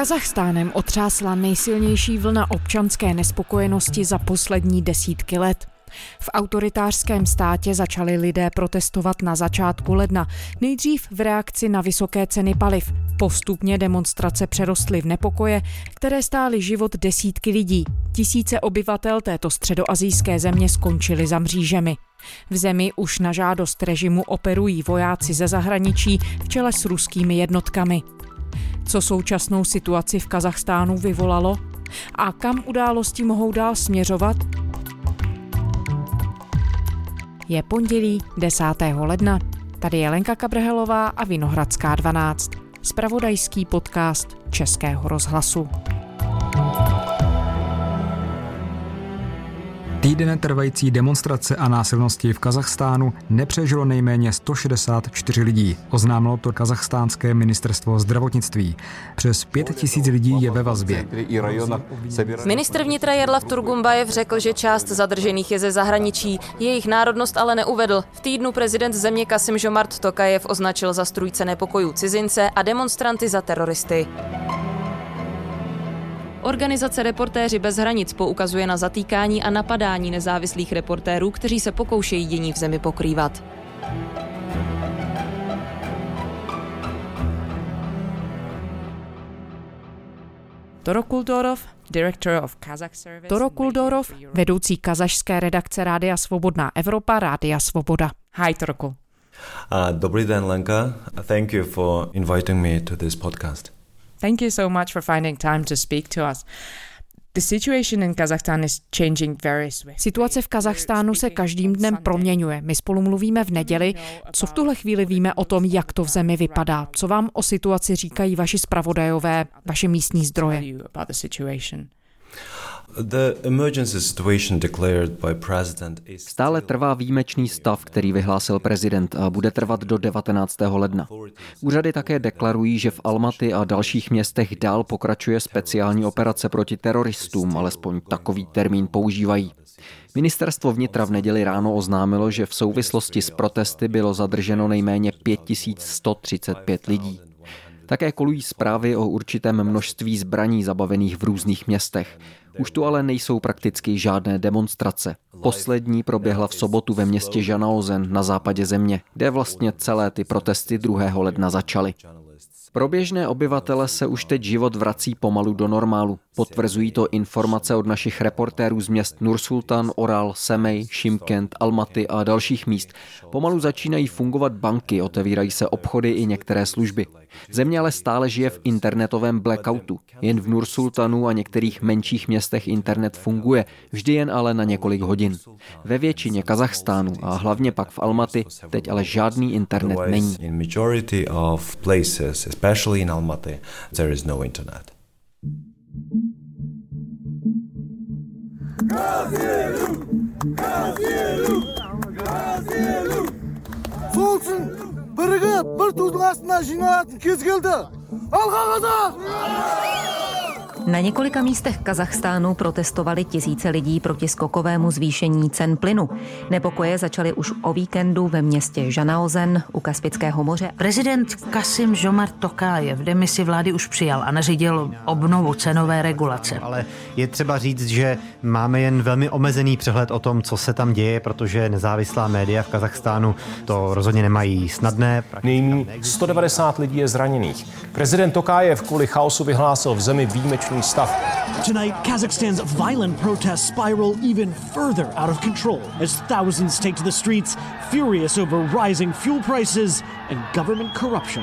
Kazachstánem otřásla nejsilnější vlna občanské nespokojenosti za poslední desítky let. V autoritářském státě začali lidé protestovat na začátku ledna, nejdřív v reakci na vysoké ceny paliv. Postupně demonstrace přerostly v nepokoje, které stály život desítky lidí. Tisíce obyvatel této středoazijské země skončily za mřížemi. V zemi už na žádost režimu operují vojáci ze zahraničí v čele s ruskými jednotkami. Co současnou situaci v Kazachstánu vyvolalo? A kam události mohou dál směřovat? Je pondělí 10. ledna. Tady je Lenka Kabrhelová a Vinohradská 12. Spravodajský podcast Českého rozhlasu. Týden trvající demonstrace a násilnosti v Kazachstánu nepřežilo nejméně 164 lidí. Oznámilo to kazachstánské ministerstvo zdravotnictví. Přes 5 tisíc lidí je ve vazbě. Ministr vnitra Jarlav Turgumbajev řekl, že část zadržených je ze zahraničí, jejich národnost ale neuvedl. V týdnu prezident země Kasim Žomart Tokajev označil za strůjce nepokojů cizince a demonstranty za teroristy. Organizace Reportéři bez hranic poukazuje na zatýkání a napadání nezávislých reportérů, kteří se pokoušejí dění v zemi pokrývat. Toro Kuldorov, director of Kazakh Service. Toro Kuldorov, vedoucí kazašské redakce Rádia Svobodná Evropa, Rádia Svoboda. Hi, Torokul. Uh, dobrý den, Lenka. Thank you for inviting me to this podcast. Thank you so much for finding time to speak to us. The situation in Kazakhstan is changing very swiftly. Situace v Kazachstánu se každým dnem proměňuje. My spolu mluvíme v neděli. Co v tuhle chvíli víme o tom, jak to v zemi vypadá? Co vám o situaci říkají vaši spravodajové, vaše místní zdroje? Stále trvá výjimečný stav, který vyhlásil prezident a bude trvat do 19. ledna. Úřady také deklarují, že v Almaty a dalších městech dál pokračuje speciální operace proti teroristům, alespoň takový termín používají. Ministerstvo vnitra v neděli ráno oznámilo, že v souvislosti s protesty bylo zadrženo nejméně 5135 lidí. Také kolují zprávy o určitém množství zbraní zabavených v různých městech. Už tu ale nejsou prakticky žádné demonstrace. Poslední proběhla v sobotu ve městě Žanaozen na západě země, kde vlastně celé ty protesty 2. ledna začaly. Pro běžné obyvatele se už teď život vrací pomalu do normálu. Potvrzují to informace od našich reportérů z měst Nursultan, Oral, Semej, Šimkent, Almaty a dalších míst. Pomalu začínají fungovat banky, otevírají se obchody i některé služby. Země ale stále žije v internetovém blackoutu. Jen v Nursultanu a některých menších městech internet funguje, vždy jen ale na několik hodin. Ve většině Kazachstánu a hlavně pak v Almaty teď ale žádný internet není. especially in Almaty, there бірігіп бір тудың астына жиналатын кез келді. Алға қазақ! Na několika místech Kazachstánu protestovali tisíce lidí proti skokovému zvýšení cen plynu. Nepokoje začaly už o víkendu ve městě Žanaozen u Kaspického moře. Prezident Kasim Žomar Tokájev demisi vlády už přijal a nařídil obnovu cenové regulace. Ale je třeba říct, že máme jen velmi omezený přehled o tom, co se tam děje, protože nezávislá média v Kazachstánu to rozhodně nemají snadné. Nyní 190 lidí je zraněných. Prezident Tokájev kvůli chaosu vyhlásil v zemi výjimečný stuff. Tonight, Kazakhstan's violent protests spiral even further out of control as thousands take to the streets, furious over rising fuel prices and government corruption.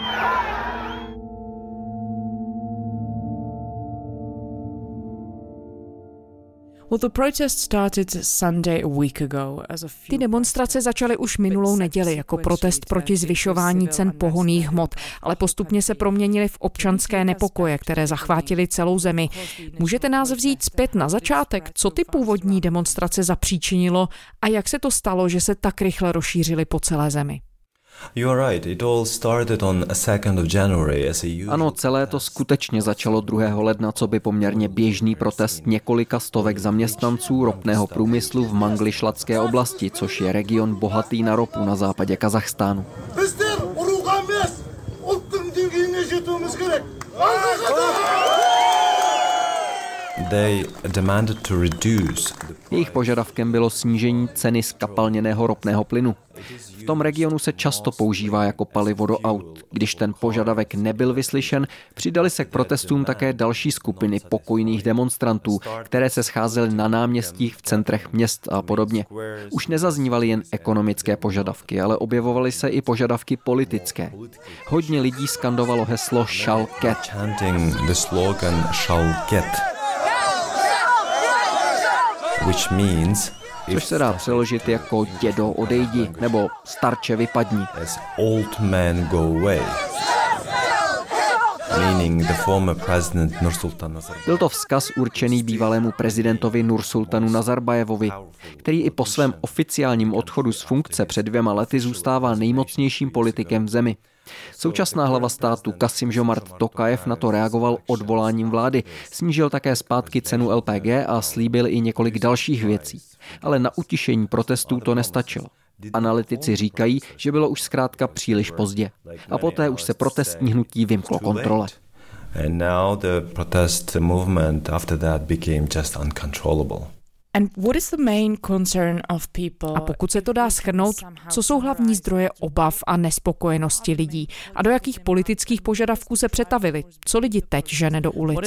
Ty demonstrace začaly už minulou neděli jako protest proti zvyšování cen pohoných hmot, ale postupně se proměnily v občanské nepokoje, které zachvátily celou zemi. Můžete nás vzít zpět na začátek? Co ty původní demonstrace zapříčinilo a jak se to stalo, že se tak rychle rozšířily po celé zemi? Ano, celé to skutečně začalo 2. ledna, co by poměrně běžný protest několika stovek zaměstnanců ropného průmyslu v Manglišlatské oblasti, což je region bohatý na ropu na západě Kazachstánu. Jejich požadavkem bylo snížení ceny skapalněného ropného plynu. V tom regionu se často používá jako palivo do aut. Když ten požadavek nebyl vyslyšen, přidali se k protestům také další skupiny pokojných demonstrantů, které se scházely na náměstích v centrech měst a podobně. Už nezaznívaly jen ekonomické požadavky, ale objevovaly se i požadavky politické. Hodně lidí skandovalo heslo Shall get. Which means což se dá přeložit jako dědo odejdi nebo starče vypadni. As old man go away. Byl to vzkaz určený bývalému prezidentovi Nursultanu Nazarbajevovi, který i po svém oficiálním odchodu z funkce před dvěma lety zůstává nejmocnějším politikem v zemi. Současná hlava státu Kasim Jomart Tokajev na to reagoval odvoláním vlády. Snížil také zpátky cenu LPG a slíbil i několik dalších věcí. Ale na utišení protestů to nestačilo. Analytici říkají, že bylo už zkrátka příliš pozdě. A poté už se protestní hnutí vymklo kontrole. And now the protest movement after that became just uncontrollable. A pokud se to dá schrnout, co jsou hlavní zdroje obav a nespokojenosti lidí a do jakých politických požadavků se přetavili? Co lidi teď žene do ulic?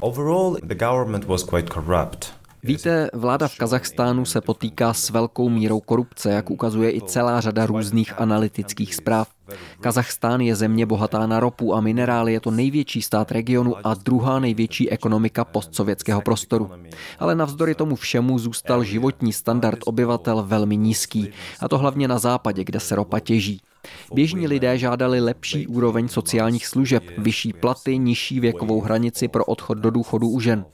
Overall, the government was quite corrupt. Víte, vláda v Kazachstánu se potýká s velkou mírou korupce, jak ukazuje i celá řada různých analytických zpráv. Kazachstán je země bohatá na ropu a minerály, je to největší stát regionu a druhá největší ekonomika postsovětského prostoru. Ale navzdory tomu všemu zůstal životní standard obyvatel velmi nízký, a to hlavně na západě, kde se ropa těží. Běžní lidé žádali lepší úroveň sociálních služeb, vyšší platy, nižší věkovou hranici pro odchod do důchodu u žen.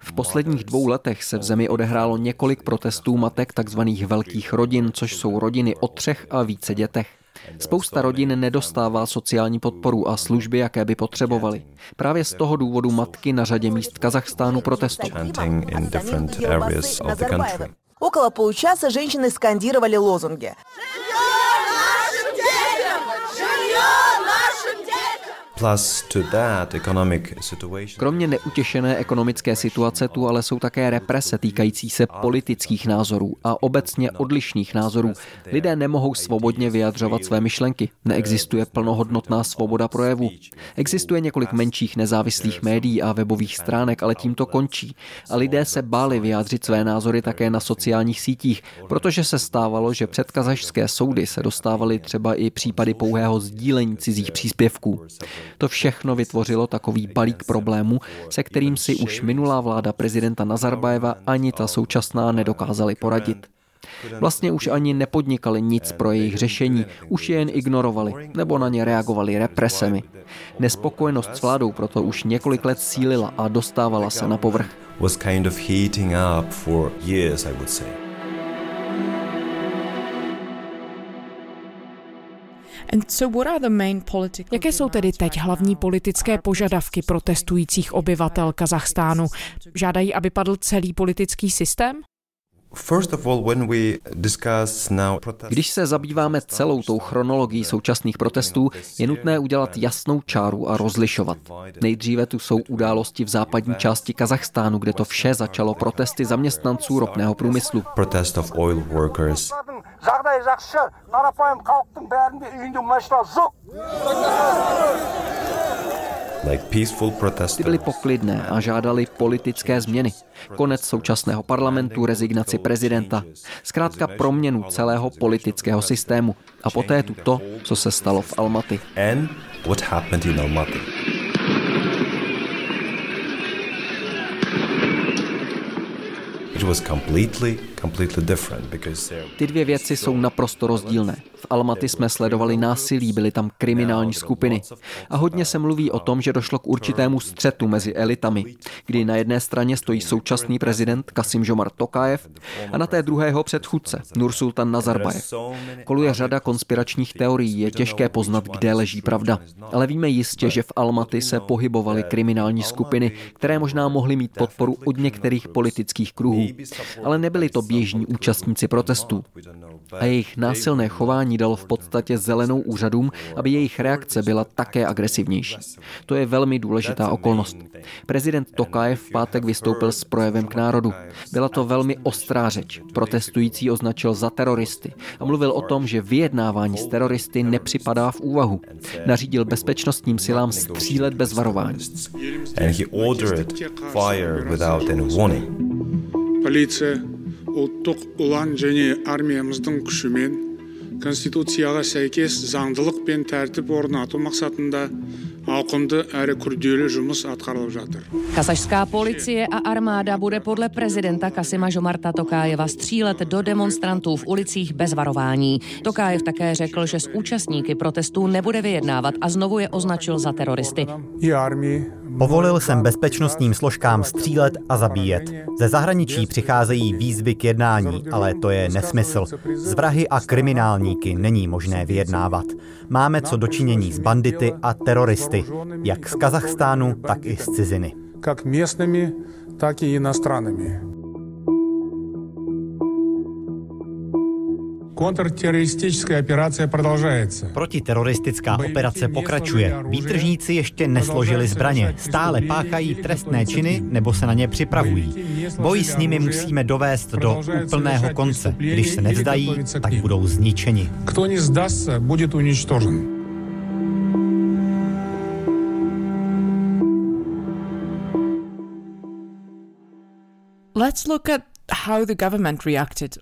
V posledních dvou letech se v zemi odehrálo několik protestů matek tzv. velkých rodin, což jsou rodiny o třech a více dětech. Spousta rodin nedostává sociální podporu a služby, jaké by potřebovali. Právě z toho důvodu matky na řadě míst Kazachstánu protestují. Okolo půlčasa ženy skandírovaly lozungy. Kromě neutěšené ekonomické situace tu ale jsou také represe týkající se politických názorů a obecně odlišných názorů. Lidé nemohou svobodně vyjadřovat své myšlenky. Neexistuje plnohodnotná svoboda projevu. Existuje několik menších nezávislých médií a webových stránek, ale tím to končí. A lidé se báli vyjádřit své názory také na sociálních sítích, protože se stávalo, že před kazašské soudy se dostávaly třeba i případy pouhého sdílení cizích příspěvků. To všechno vytvořilo takový balík problémů, se kterým si už minulá vláda prezidenta Nazarbajeva ani ta současná nedokázali poradit. Vlastně už ani nepodnikali nic pro jejich řešení, už je jen ignorovali nebo na ně reagovali represemi. Nespokojenost s vládou proto už několik let sílila a dostávala se na povrch. Was kind of heating up for years, I would say. Jaké jsou tedy teď hlavní politické požadavky protestujících obyvatel Kazachstánu? Žádají, aby padl celý politický systém? Když se zabýváme celou tou chronologií současných protestů, je nutné udělat jasnou čáru a rozlišovat. Nejdříve tu jsou události v západní části Kazachstánu, kde to vše začalo protesty zaměstnanců ropného průmyslu. Protest of oil workers. Ty byly poklidné a žádali politické změny. Konec současného parlamentu, rezignaci prezidenta. Zkrátka proměnu celého politického systému. A poté tu to, co se stalo v Almaty. Ty dvě věci jsou naprosto rozdílné. V Almaty jsme sledovali násilí, byly tam kriminální skupiny. A hodně se mluví o tom, že došlo k určitému střetu mezi elitami, kdy na jedné straně stojí současný prezident Kasim Jomar Tokajev a na té druhého předchůdce Nursultan Nazarbayev. Koluje řada konspiračních teorií, je těžké poznat, kde leží pravda. Ale víme jistě, že v Almaty se pohybovaly kriminální skupiny, které možná mohly mít podporu od některých politických kruhů. Ale nebyli to běžní účastníci protestů. A jejich násilné chování dalo v podstatě zelenou úřadům, aby jejich reakce byla také agresivnější. To je velmi důležitá okolnost. Prezident Tokajev v pátek vystoupil s projevem k národu. Byla to velmi ostrá řeč. Protestující označil za teroristy a mluvil o tom, že vyjednávání s teroristy nepřipadá v úvahu. Nařídil bezpečnostním silám střílet bez varování. And he ordered fire without any warning. Police ұлттық ұлан және армиямыздың күшімен конституцияға сәйкес заңдылық пен тәртіп орнату мақсатында auqumda әрі күрделі жұмыс атқарылып жатыр. Kazašská policie a armáda bude podle prezidenta Kasima Žomarta Tokájeva střílet do demonstrantů v ulicích bez varování. Tokájev také řekl, že s účastníky protestů nebude vyjednávat a znovu je označil za teroristy. Povolil jsem bezpečnostním složkám střílet a zabíjet. Ze zahraničí přicházejí výzvy k jednání, ale to je nesmysl. Z vrahy a kriminálníky není možné vyjednávat. Máme co dočinění s bandity a teroristy, jak z Kazachstánu, tak i z ciziny. Jak místními, tak i inostranými. Protiteroristická operace pokračuje. Výtržníci ještě nesložili zbraně, stále páchají trestné činy nebo se na ně připravují. Boj s nimi musíme dovést do úplného konce. Když se nevzdají, tak budou zničeni. Kdo nezdá se, bude uničtožen. Let's look at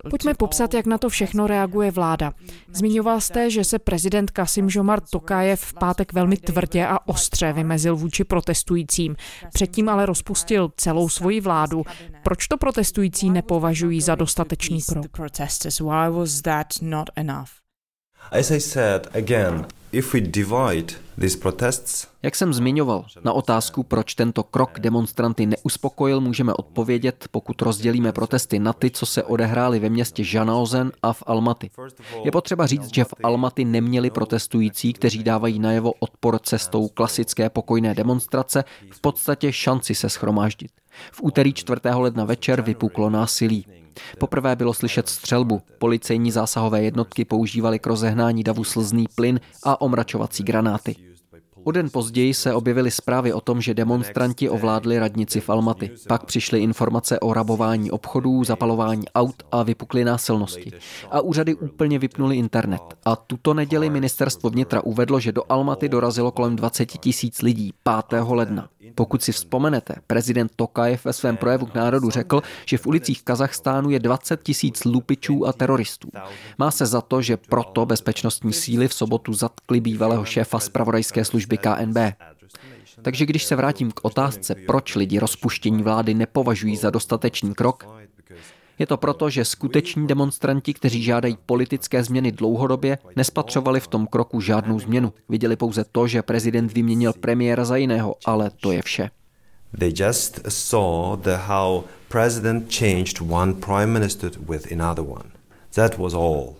Pojďme popsat, jak na to všechno reaguje vláda. Zmiňoval jste, že se prezident Kasim Žomar Tokajev v pátek velmi tvrdě a ostře vymezil vůči protestujícím. Předtím ale rozpustil celou svoji vládu. Proč to protestující nepovažují za dostatečný krok? As I said again, jak jsem zmiňoval, na otázku, proč tento krok demonstranty neuspokojil, můžeme odpovědět, pokud rozdělíme protesty na ty, co se odehrály ve městě Žanaozen a v Almaty. Je potřeba říct, že v Almaty neměli protestující, kteří dávají najevo odpor cestou klasické pokojné demonstrace, v podstatě šanci se schromáždit. V úterý 4. ledna večer vypuklo násilí. Poprvé bylo slyšet střelbu. Policejní zásahové jednotky používaly k rozehnání davu slzný plyn a omračovací granáty. O den později se objevily zprávy o tom, že demonstranti ovládli radnici v Almaty. Pak přišly informace o rabování obchodů, zapalování aut a vypukly násilnosti. A úřady úplně vypnuli internet. A tuto neděli ministerstvo vnitra uvedlo, že do Almaty dorazilo kolem 20 tisíc lidí 5. ledna. Pokud si vzpomenete, prezident Tokajev ve svém projevu k národu řekl, že v ulicích Kazachstánu je 20 tisíc lupičů a teroristů. Má se za to, že proto bezpečnostní síly v sobotu zatkli bývalého šéfa zpravodajské služby KNB. Takže když se vrátím k otázce, proč lidi rozpuštění vlády nepovažují za dostatečný krok, je to proto, že skuteční demonstranti, kteří žádají politické změny dlouhodobě, nespatřovali v tom kroku žádnou změnu. Viděli pouze to, že prezident vyměnil premiéra za jiného, ale to je vše. They just saw the how president changed one prime minister with another one. That was all.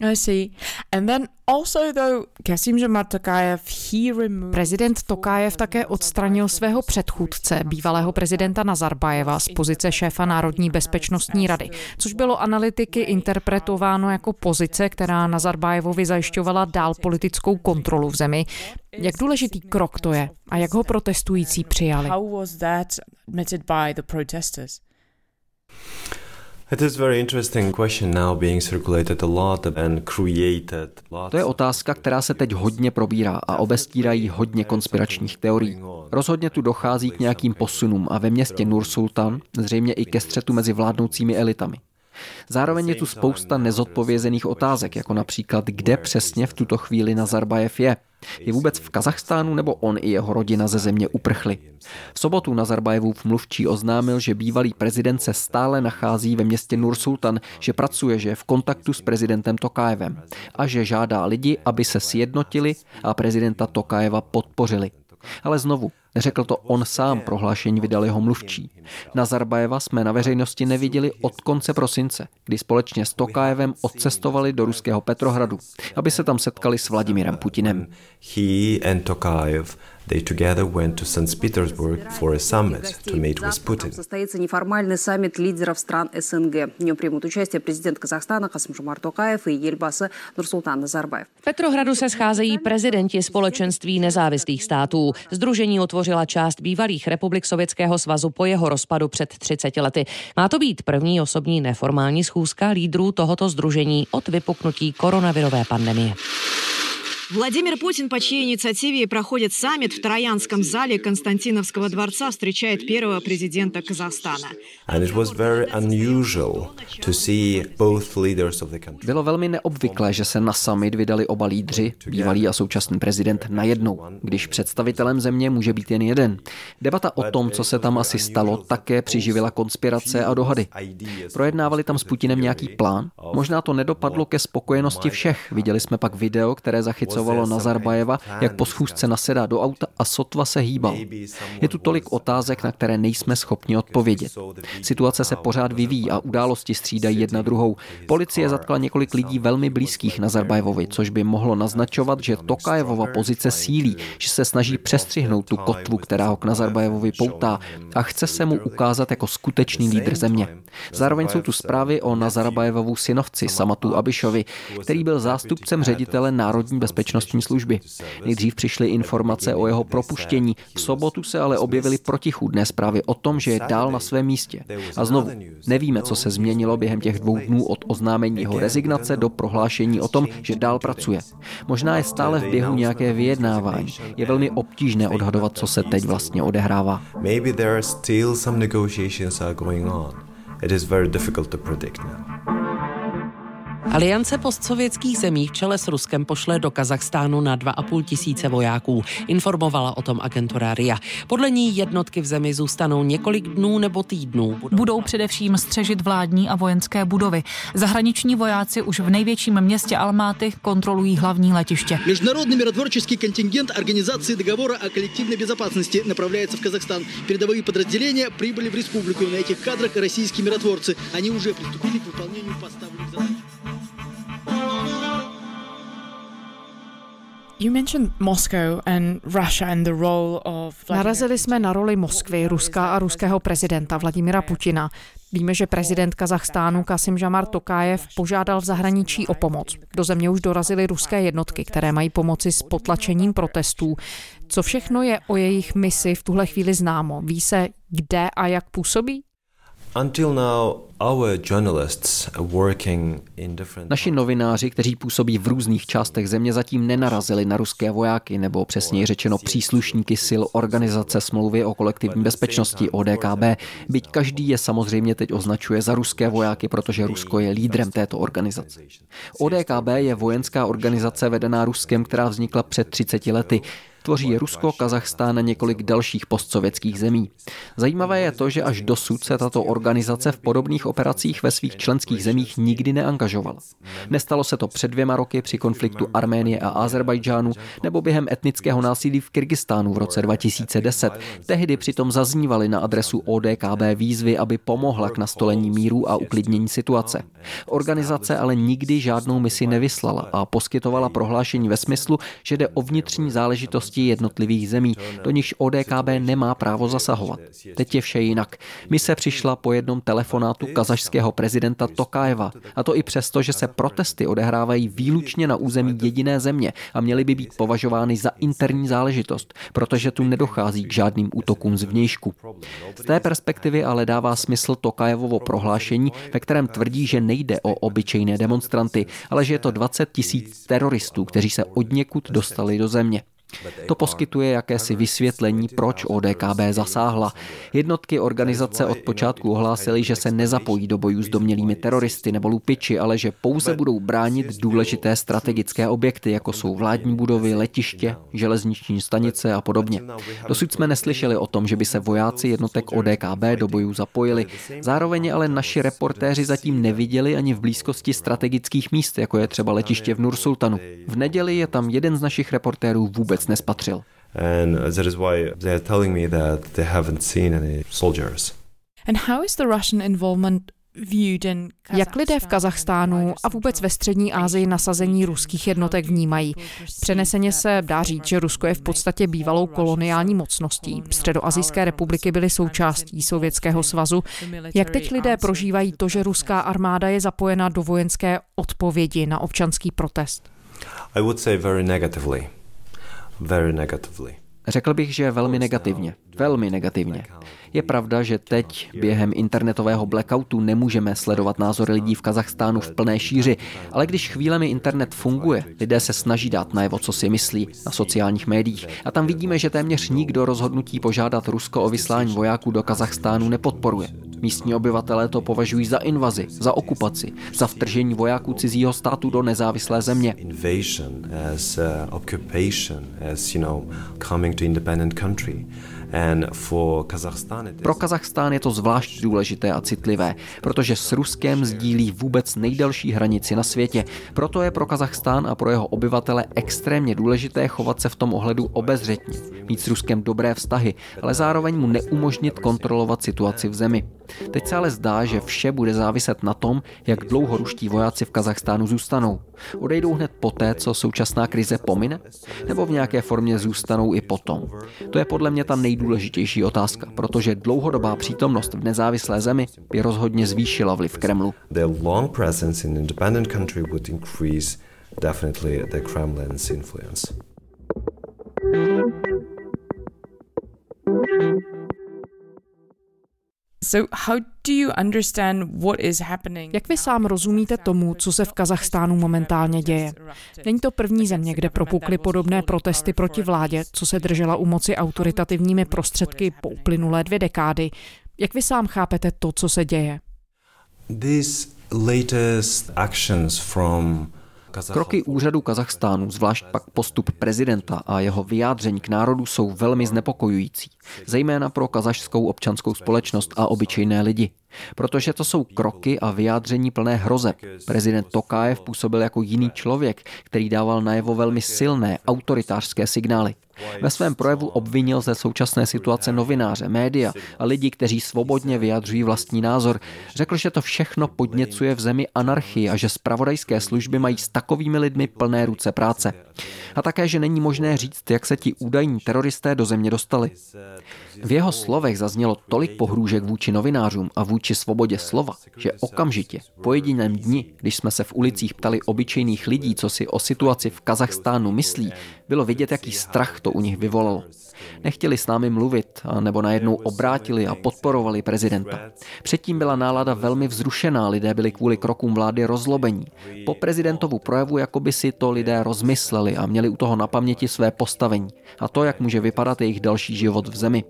I see. And then also though Kasim Jomart Tokayev, he removed... Prezident Tokajev také odstranil svého předchůdce, bývalého prezidenta Nazarbajeva z pozice šéfa Národní bezpečnostní rady, což bylo analytiky interpretováno jako pozice, která Nazarbajevovi zajišťovala dál politickou kontrolu v zemi. Jak důležitý krok to je a jak ho protestující přijali? To je otázka, která se teď hodně probírá a obestírají hodně konspiračních teorií. Rozhodně tu dochází k nějakým posunům a ve městě Nur Sultan zřejmě i ke střetu mezi vládnoucími elitami. Zároveň je tu spousta nezodpovězených otázek, jako například, kde přesně v tuto chvíli Nazarbajev je. Je vůbec v Kazachstánu nebo on i jeho rodina ze země uprchli? V sobotu Nazarbajevův mluvčí oznámil, že bývalý prezident se stále nachází ve městě Nur-Sultan, že pracuje, že je v kontaktu s prezidentem Tokájevem a že žádá lidi, aby se sjednotili a prezidenta Tokájeva podpořili. Ale znovu, Neřekl to on sám, prohlášení vydal jeho mluvčí. Nazarbajeva jsme na veřejnosti neviděli od konce prosince, kdy společně s Tokajevem odcestovali do ruského Petrohradu, aby se tam setkali s Vladimirem Putinem. He and Tokayev They together went to St. Petersburg for a summit to meet with Putin. состоится неформальный саммит лидеров стран СНГ. В нем примут участие президент Казахстана Касым-Жомарт Токаев и Ельбасы Нурсултан Назарбаев. V Petrohradu se scházejí prezidenti společenství nezávislých států. Združení otvořila část bývalých republik Sovětského svazu po jeho rozpadu před 30 lety. Má to být první osobní neformální schůzka lídrů tohoto združení od vypuknutí koronavirové pandemie. Владимир Путин, по чьей инициативе проходит саммит в Троянском зале Константиновского дворца, встречает первого президента Казахстана. Bylo velmi neobvyklé, že se na summit vydali oba lídři, bývalý a současný prezident, najednou, když představitelem země může být jen jeden. Debata o tom, co se tam asi stalo, také přiživila konspirace a dohady. Projednávali tam s Putinem nějaký plán? Možná to nedopadlo ke spokojenosti všech. Viděli jsme pak video, které zachycovalo kritizovalo Nazarbajeva, jak po schůzce nasedá do auta a sotva se hýbal. Je tu tolik otázek, na které nejsme schopni odpovědět. Situace se pořád vyvíjí a události střídají jedna druhou. Policie zatkla několik lidí velmi blízkých Nazarbajevovi, což by mohlo naznačovat, že Tokajevova pozice sílí, že se snaží přestřihnout tu kotvu, která ho k Nazarbajevovi poutá a chce se mu ukázat jako skutečný lídr země. Zároveň jsou tu zprávy o Nazarbajevovu synovci Samatu Abišovi, který byl zástupcem ředitele Národní bezpečnosti bezpečnostní služby. Nejdřív přišly informace o jeho propuštění, v sobotu se ale objevily protichůdné zprávy o tom, že je dál na svém místě. A znovu, nevíme, co se změnilo během těch dvou dnů od oznámení jeho rezignace do prohlášení o tom, že dál pracuje. Možná je stále v běhu nějaké vyjednávání. Je velmi obtížné odhadovat, co se teď vlastně odehrává. It is very difficult to predict now. Aliance postsovětských zemí v čele s Ruskem pošle do Kazachstánu na 2,5 tisíce vojáků. Informovala o tom agentura RIA. Podle ní jednotky v zemi zůstanou několik dnů nebo týdnů. Budou především střežit vládní a vojenské budovy. Zahraniční vojáci už v největším městě Almáty kontrolují hlavní letiště. Mezinárodní миротворческий kontingent Organizace dogovora o kolektivní bezpečnosti направляется v Казахстан. Передовые подразделения прибыли в республику. На этих кадрах российские миротворцы. Они уже приступили к выполнению поставленных задач. Narazili jsme na roli Moskvy, Ruska a ruského prezidenta Vladimira Putina. Víme, že prezident Kazachstánu Kasim Žamar Tokájev požádal v zahraničí o pomoc. Do země už dorazily ruské jednotky, které mají pomoci s potlačením protestů. Co všechno je o jejich misi v tuhle chvíli známo? Ví se, kde a jak působí? Naši novináři, kteří působí v různých částech země, zatím nenarazili na ruské vojáky, nebo přesněji řečeno příslušníky sil Organizace smlouvy o kolektivní bezpečnosti ODKB, byť každý je samozřejmě teď označuje za ruské vojáky, protože Rusko je lídrem této organizace. ODKB je vojenská organizace vedená Ruskem, která vznikla před 30 lety tvoří Rusko, Kazachstán a několik dalších postsovětských zemí. Zajímavé je to, že až dosud se tato organizace v podobných operacích ve svých členských zemích nikdy neangažovala. Nestalo se to před dvěma roky při konfliktu Arménie a Azerbajdžánu nebo během etnického násilí v Kyrgyzstánu v roce 2010. Tehdy přitom zaznívaly na adresu ODKB výzvy, aby pomohla k nastolení míru a uklidnění situace. Organizace ale nikdy žádnou misi nevyslala a poskytovala prohlášení ve smyslu, že jde o vnitřní záležitosti jednotlivých zemí, do nichž ODKB nemá právo zasahovat. Teď je vše jinak. Mise přišla po jednom telefonátu kazašského prezidenta Tokájeva, a to i přesto, že se protesty odehrávají výlučně na území jediné země a měly by být považovány za interní záležitost, protože tu nedochází k žádným útokům z vnějšku. Z té perspektivy ale dává smysl Tokajevovo prohlášení, ve kterém tvrdí, že nejde o obyčejné demonstranty, ale že je to 20 tisíc teroristů, kteří se od někud dostali do země. To poskytuje jakési vysvětlení, proč ODKB zasáhla. Jednotky organizace od počátku ohlásily, že se nezapojí do bojů s domělými teroristy nebo lupiči, ale že pouze budou bránit důležité strategické objekty, jako jsou vládní budovy, letiště, železniční stanice a podobně. Dosud jsme neslyšeli o tom, že by se vojáci jednotek ODKB do bojů zapojili. Zároveň ale naši reportéři zatím neviděli ani v blízkosti strategických míst, jako je třeba letiště v Nursultanu. V neděli je tam jeden z našich reportérů vůbec vůbec nespatřil. And that is why they are telling me that they haven't seen any soldiers. And how is the Russian involvement jak lidé v Kazachstánu a vůbec ve střední Asii nasazení ruských jednotek vnímají? Přeneseně se dá říct, že Rusko je v podstatě bývalou koloniální mocností. Středoazijské republiky byly součástí Sovětského svazu. Jak teď lidé prožívají to, že ruská armáda je zapojena do vojenské odpovědi na občanský protest? I would say very negatively. Very negatively. Řekl bych, že velmi negativně. Velmi negativně. Je pravda, že teď během internetového blackoutu nemůžeme sledovat názory lidí v Kazachstánu v plné šíři, ale když chvílemi internet funguje, lidé se snaží dát najevo, co si myslí na sociálních médiích. A tam vidíme, že téměř nikdo rozhodnutí požádat Rusko o vyslání vojáků do Kazachstánu nepodporuje. Místní obyvatelé to považují za invazi, za okupaci, za vtržení vojáků cizího státu do nezávislé země. Uh. Pro Kazachstán je to zvlášť důležité a citlivé, protože s Ruskem sdílí vůbec nejdelší hranici na světě. Proto je pro Kazachstán a pro jeho obyvatele extrémně důležité chovat se v tom ohledu obezřetně, mít s Ruskem dobré vztahy, ale zároveň mu neumožnit kontrolovat situaci v zemi. Teď se ale zdá, že vše bude záviset na tom, jak dlouho ruští vojáci v Kazachstánu zůstanou. Odejdou hned poté, co současná krize pomine? Nebo v nějaké formě zůstanou i potom? To je podle mě ta nejdůležitější otázka, protože dlouhodobá přítomnost v nezávislé zemi by rozhodně zvýšila vliv Kremlu. long presence in independent country would increase definitely the Kremlin's influence. Jak vy sám rozumíte tomu, co se v Kazachstánu momentálně děje? Není to první země, kde propukly podobné protesty proti vládě, co se držela u moci autoritativními prostředky po uplynulé dvě dekády. Jak vy sám chápete to, co se děje? These latest actions from Kroky úřadu Kazachstánu, zvlášť pak postup prezidenta a jeho vyjádření k národu jsou velmi znepokojující, zejména pro kazašskou občanskou společnost a obyčejné lidi. Protože to jsou kroky a vyjádření plné hrozeb. Prezident Tokájev působil jako jiný člověk, který dával najevo velmi silné autoritářské signály. Ve svém projevu obvinil ze současné situace novináře, média a lidi, kteří svobodně vyjadřují vlastní názor. Řekl, že to všechno podněcuje v zemi anarchii a že spravodajské služby mají s takovými lidmi plné ruce práce. A také, že není možné říct, jak se ti údajní teroristé do země dostali. V jeho slovech zaznělo tolik pohrůžek vůči novinářům a vůči svobodě slova, že okamžitě, po jediném dni, když jsme se v ulicích ptali obyčejných lidí, co si o situaci v Kazachstánu myslí, bylo vidět, jaký strach to u nich vyvolalo. Nechtěli s námi mluvit, nebo najednou obrátili a podporovali prezidenta. Předtím byla nálada velmi vzrušená, lidé byli kvůli krokům vlády rozlobení. Po prezidentovu projevu jako by si to lidé rozmysleli a měli u toho na paměti své postavení a to, jak může vypadat jejich další život v zemi.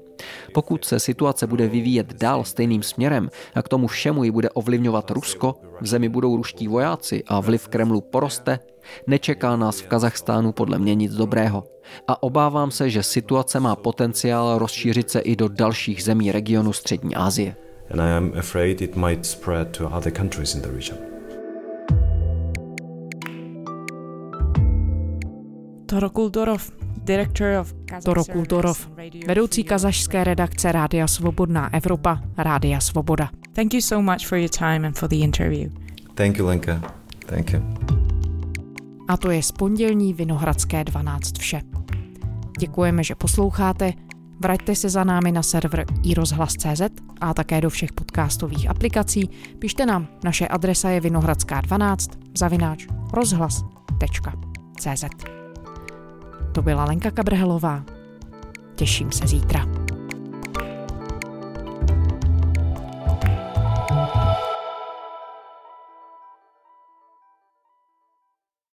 Pokud se situace bude vyvíjet dál stejným směrem a k tomu všemu ji bude ovlivňovat Rusko, v zemi budou ruští vojáci a vliv Kremlu poroste, nečeká nás v Kazachstánu podle mě nic dobrého. A obávám se, že situace má potenciál rozšířit se i do dalších zemí regionu Střední Asie. And I am afraid it might spread to other countries in the region. Toro Kultorov, Toro Kultorov, vedoucí kazašské redakce Rádia Svobodná Evropa, Rádia Svoboda. Thank you so much for your time and for the interview. Thank you, Lenka. Thank you. A to je z pondělní Vinohradské 12 vše. Děkujeme, že posloucháte. Vraťte se za námi na server iRozhlas.cz a také do všech podcastových aplikací. Pište nám, naše adresa je vinohradská12 zavináč rozhlas.cz. To byla Lenka Kabrhelová. Těším se zítra.